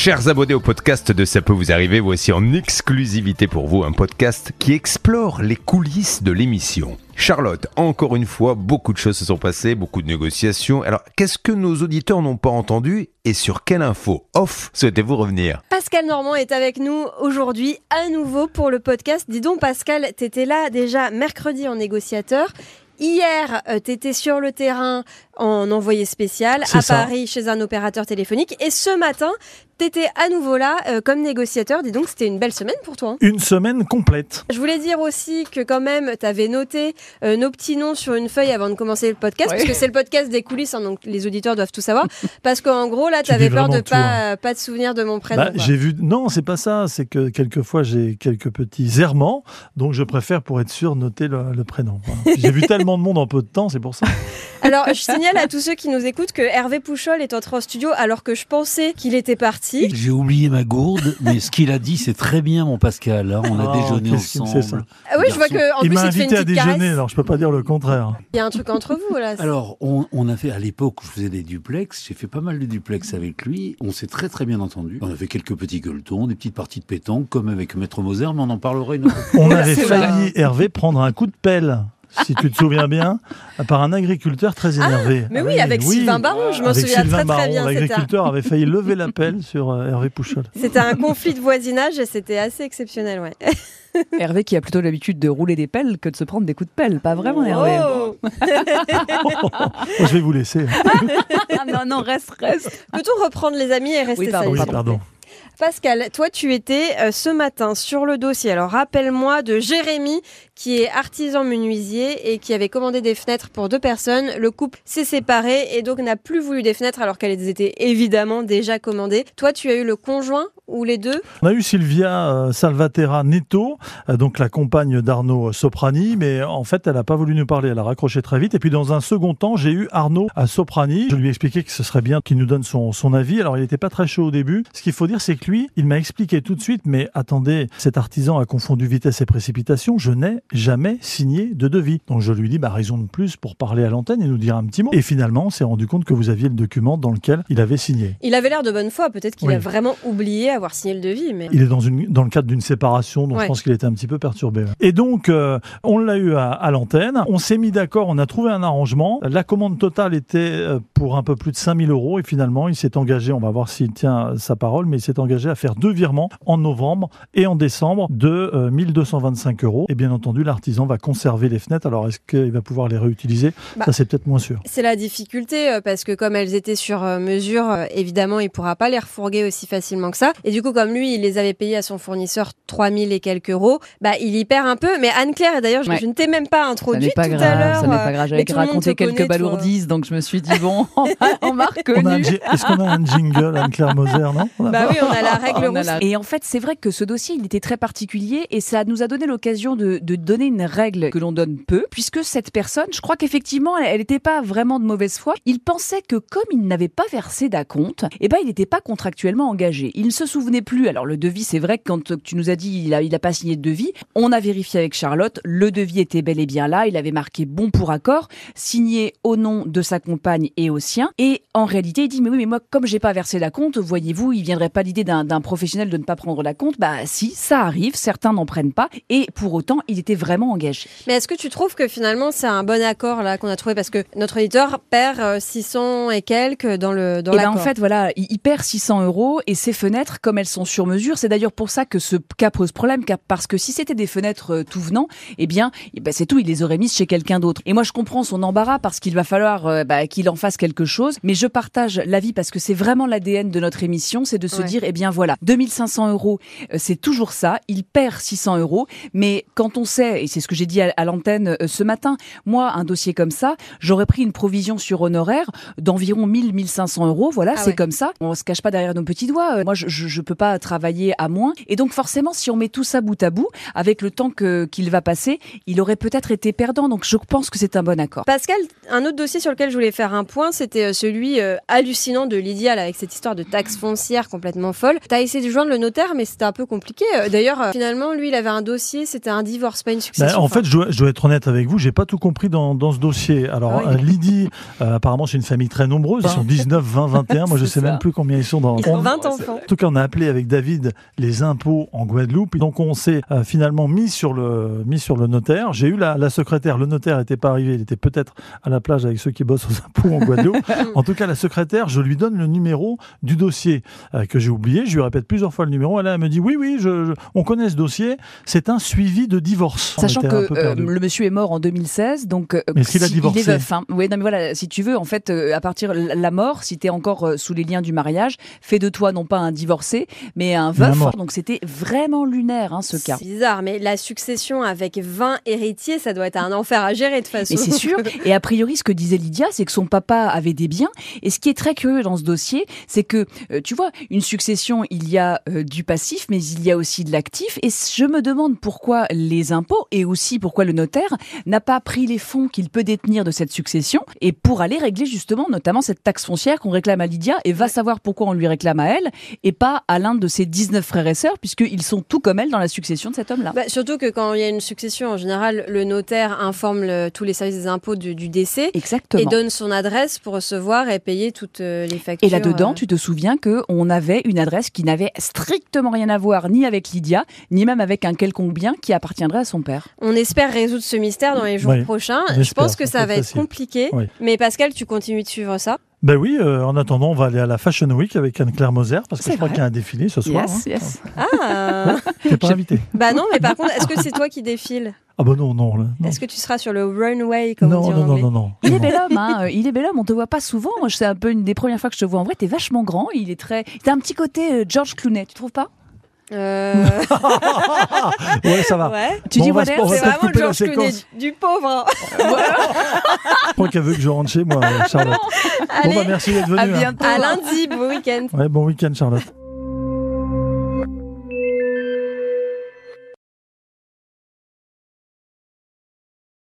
Chers abonnés au podcast de Ça peut vous arriver, voici en exclusivité pour vous un podcast qui explore les coulisses de l'émission. Charlotte, encore une fois, beaucoup de choses se sont passées, beaucoup de négociations. Alors, qu'est-ce que nos auditeurs n'ont pas entendu et sur quelle info off souhaitez-vous revenir? Pascal Normand est avec nous aujourd'hui à nouveau pour le podcast. Dis donc Pascal, t'étais là déjà mercredi en négociateur. Hier, euh, t'étais sur le terrain en envoyé spécial à ça. Paris chez un opérateur téléphonique. Et ce matin, t'étais à nouveau là euh, comme négociateur. Dis donc, c'était une belle semaine pour toi. hein. Une semaine complète. Je voulais dire aussi que quand même, t'avais noté euh, nos petits noms sur une feuille avant de commencer le podcast, parce que c'est le podcast des coulisses, hein, donc les auditeurs doivent tout savoir. parce qu'en gros, là, Tu t'avais peur de vraiment tout, pas, pas te souvenir de mon prénom. Bah, j'ai vu. Non, c'est pas ça. C'est que quelquefois j'ai quelques petits errements, donc je préfère pour être sûr noter le, le prénom. Voilà. J'ai vu tellement de monde en peu de temps, c'est pour ça. Alors, je signale à tous ceux qui nous écoutent que Hervé Pouchol est entré en studio alors que je pensais qu'il était parti. J'ai oublié ma gourde, mais ce qu'il a dit, c'est très bien, mon Pascal. hein. On a Oh, déjeuné ensemble. Ah oui, je vois que en Il m'a invité à déjeuner, caresse. alors je peux pas dire le contraire. Il y a un truc entre vous là. Alors, on, on a fait à l'époque où je faisais des duplex, j'ai fait pas mal de duplex avec lui. On s'est très très bien entendu. On a fait quelques petits gueuletons, des petites parties de pétanque, comme avec Maître Moser, mais on en parlera une autre fois. On avait failli Hervé prendre un coup de pelle. Si tu te souviens bien, par un agriculteur très énervé. mais Ah oui, avec Sylvain Baron, je m'en Avec souviens Sylvain très très Baron, bien. C'était un- L'agriculteur avait failli lever la pelle sur euh, Hervé Pouchol. C'était un conflit de voisinage et c'était assez exceptionnel, ouais. Hervé qui a plutôt l'habitude de rouler des pelles que de se prendre des coups de pelle. Pas vraiment, Hervé. Oh je vais vous laisser. Ah non, non, reste, reste. Peut-on reprendre les amis et rester Oui, pardon, Oui, pardon. Pascal, toi tu étais euh, ce matin sur le dossier. Alors rappelle-moi de Jérémy qui est artisan menuisier et qui avait commandé des fenêtres pour deux personnes. Le couple s'est séparé et donc n'a plus voulu des fenêtres alors qu'elles étaient évidemment déjà commandées. Toi tu as eu le conjoint ou les deux? On a eu Sylvia euh, Salvatera Netto, euh, donc la compagne d'Arnaud Soprani, mais en fait, elle n'a pas voulu nous parler. Elle a raccroché très vite. Et puis, dans un second temps, j'ai eu Arnaud à Soprani. Je lui ai expliqué que ce serait bien qu'il nous donne son, son avis. Alors, il n'était pas très chaud au début. Ce qu'il faut dire, c'est que lui, il m'a expliqué tout de suite, mais attendez, cet artisan a confondu vitesse et précipitation. Je n'ai jamais signé de devis. Donc, je lui dis, bah, raison de plus pour parler à l'antenne et nous dire un petit mot. Et finalement, on s'est rendu compte que vous aviez le document dans lequel il avait signé. Il avait l'air de bonne foi. Peut-être qu'il Oui. a vraiment oublié avoir signé le devis. Mais... Il est dans, une, dans le cadre d'une séparation, donc Ouais. je pense qu'il était un petit peu perturbé. Et donc, euh, on l'a eu à, à l'antenne. On s'est mis d'accord, on a trouvé un arrangement. La commande totale était euh, pour un peu plus de 5000 euros. Et finalement, il s'est engagé, on va voir s'il tient sa parole, mais il s'est engagé à faire deux virements en novembre et en décembre de euh, 1225 euros. Et bien entendu, l'artisan va conserver les fenêtres. Alors, est-ce qu'il va pouvoir les réutiliser? Bah, Ça, c'est peut-être moins sûr. C'est la difficulté euh, parce que comme elles étaient sur mesure, évidemment, il pourra pas les refourguer aussi facilement que ça. Et du coup, comme lui, il les avait payés à son fournisseur 3000 et quelques euros, bah il y perd un peu. Mais Anne-Claire, et d'ailleurs, je, Ouais. je ne t'ai même pas Ça introduit n'est pas tout à grave, l'heure. ça n'est euh, pas grave. mais J'avais raconté connaît, quelques toi. balourdises, donc je me suis dit, bon, on m'a- reconnu. Est-ce qu'on a un jingle, Anne-Claire Moser, non? Bah oui, on a la règle rousse. la- Et en fait, c'est vrai que ce dossier, il était très particulier et ça nous a donné l'occasion de, de donner une règle que l'on donne peu, puisque cette personne, je crois qu'effectivement, elle n'était pas vraiment de mauvaise foi. Il pensait que comme il n'avait pas versé d'acompte, eh ben, il n'était pas contractuellement engagé. Il ne se souvenait plus. Alors, le devis, c'est vrai que quand tu nous as dit il a, il a pas signé de devis, on a vérifié avec Charlotte, le devis était bel et bien là, il avait marqué bon pour accord, signé au nom de sa compagne et au sien. Et en réalité, il dit mais oui, mais moi, comme j'ai pas versé la compte, voyez-vous, il viendrait pas l'idée d'un professionnel de ne pas prendre la compte. Bah si, ça arrive, certains n'en prennent pas. Et pour autant, il était vraiment engagé. Mais est-ce que tu trouves que finalement c'est un bon accord là qu'on a trouvé? Parce que notre éditeur perd euh, 600 et quelques dans le dans Et ben l'accord. en fait, voilà, il, il perd 600 euros et ces fenêtres, comme elles sont sur mesure, c'est d'ailleurs pour ça que ce cas pose problème, car parce que si c'était des fenêtres euh, tout venant, eh bien, eh ben, c'est tout, il les aurait mises chez quelqu'un d'autre. Et moi, je comprends son embarras parce qu'il va falloir euh, bah, qu'il en fasse quelque chose, mais je partage l'avis parce que c'est vraiment l'ADN de notre émission, c'est de se Ouais. dire, eh bien voilà, 2500 euros, euh, c'est toujours ça, il perd 600 euros, mais quand on sait, et c'est ce que j'ai dit à, à l'antenne euh, ce matin, moi, un dossier comme ça, j'aurais pris une provision sur honoraire d'environ 1000, 1500 euros, voilà, Ah c'est ouais. comme ça. On se cache pas derrière nos petits doigts. Moi, je, je, je peux pas travailler à moins. Et donc forcément, si on met tout ça bout à bout, avec le temps qu'il va passer, il aurait peut-être été perdant. Donc je pense que c'est un bon accord. Pascal, un autre dossier sur lequel je voulais faire un point, c'était euh, celui euh, hallucinant de Lydia là, avec cette histoire de taxe foncière complètement folle. T'as essayé de joindre le notaire, mais c'était un peu compliqué. Euh, D'ailleurs, euh, finalement, lui, il avait un dossier, c'était un divorce, pas une succession. en Enfin, fait, je dois, je dois être honnête avec vous, j'ai pas tout compris dans, dans ce dossier. Alors, Ah oui. euh, Lydie, euh, apparemment, c'est une famille très nombreuse. Ils sont 19, 20, 21. Moi, je sais ça. même plus combien ils sont dans. ils ont On- 20 enfants. En tout cas, on a appelé avec David les impôts en Guadeloupe. Donc, on s'est euh, finalement mis sur le mis sur le notaire. J'ai eu la, la secrétaire. Le notaire n'était pas arrivé. Il était peut-être à la plage avec ceux qui bossent aux impôts en Guadeloupe. en tout cas, la secrétaire, je lui donne le numéro du dossier euh, que j'ai oublié. Je lui répète plusieurs fois le numéro. Elle, elle me dit oui, oui, je, je- on connaît ce dossier. C'est un suivi de divorce. Sachant que euh, le monsieur est mort en 2016, donc Mais est-ce qu'il a si- divorcé il est veuf. hein. Oui, non mais voilà, si tu veux, en fait, à partir de la mort, si t'es encore euh, sous les liens du mariage, fais de toi non pas un divorcé, mais un Mais un veuf. Donc c'était vraiment lunaire hein, ce cas. C'est bizarre, mais la succession avec 20 héritiers, ça doit être un enfer à gérer de toute façon. Mais c'est sûr. Et a priori, ce que disait Lydia, c'est que son papa avait des biens. Et ce qui est très curieux dans ce dossier, c'est que, euh, tu vois, une succession, il y a euh, du passif, mais il y a aussi de l'actif. Et je me demande pourquoi les impôts et aussi pourquoi le notaire n'a pas pris les fonds qu'il peut détenir de cette succession et pour aller régler justement, notamment cette taxe foncière qu'on réclame à Lydia et va savoir pourquoi on lui réclame à elle et pas à l'un de ses 19 frères et sœurs, puisqu'ils sont tout comme elle dans la succession de cet homme-là. Bah, surtout que quand il y a une succession, en général, le notaire informe le- tous les services des impôts du, du décès Exactement. et donne son adresse pour recevoir et payer toutes euh, les factures. Et là-dedans, euh. tu te souviens que on avait une adresse qui n'avait strictement rien à voir ni avec Lydia, ni même avec un quelconque bien qui appartiendrait à son père. On espère résoudre ce mystère dans les jours Oui, prochains. Je pense que ça ça va être être facile. compliqué. Oui. Mais Pascal, tu continues de suivre ça Ben oui, euh, en attendant, on va aller à la Fashion Week avec Anne-Claire Moser parce que je crois vrai. qu'il y a un défilé ce soir. yes, hein. yes. Ah T'es pas invité Bah non, mais par contre, est-ce que c'est toi qui défiles Ah bah non, non. là, non. Est-ce que tu seras sur le runway, comme on non, dit en non, non, anglais? non, non. Il est bel homme, hein. Il est bel homme. On te voit pas souvent. Moi, c'est un peu une des premières fois que je te vois en vrai. T'es vachement grand. Il est très. T'as un petit côté euh, George Clooney. Tu trouves pas? Euh. Ouais, ça va. Ouais. Tu Bon, dis else C'est vraiment le couper la George Clooney du, pauvre. hein. Je crois qu'elle veut que je rentre chez moi, Charlotte. Bon, Allez, bah merci d'être venue. À hein. bientôt. à lundi, beau week-end. Ouais, bon week-end, Charlotte.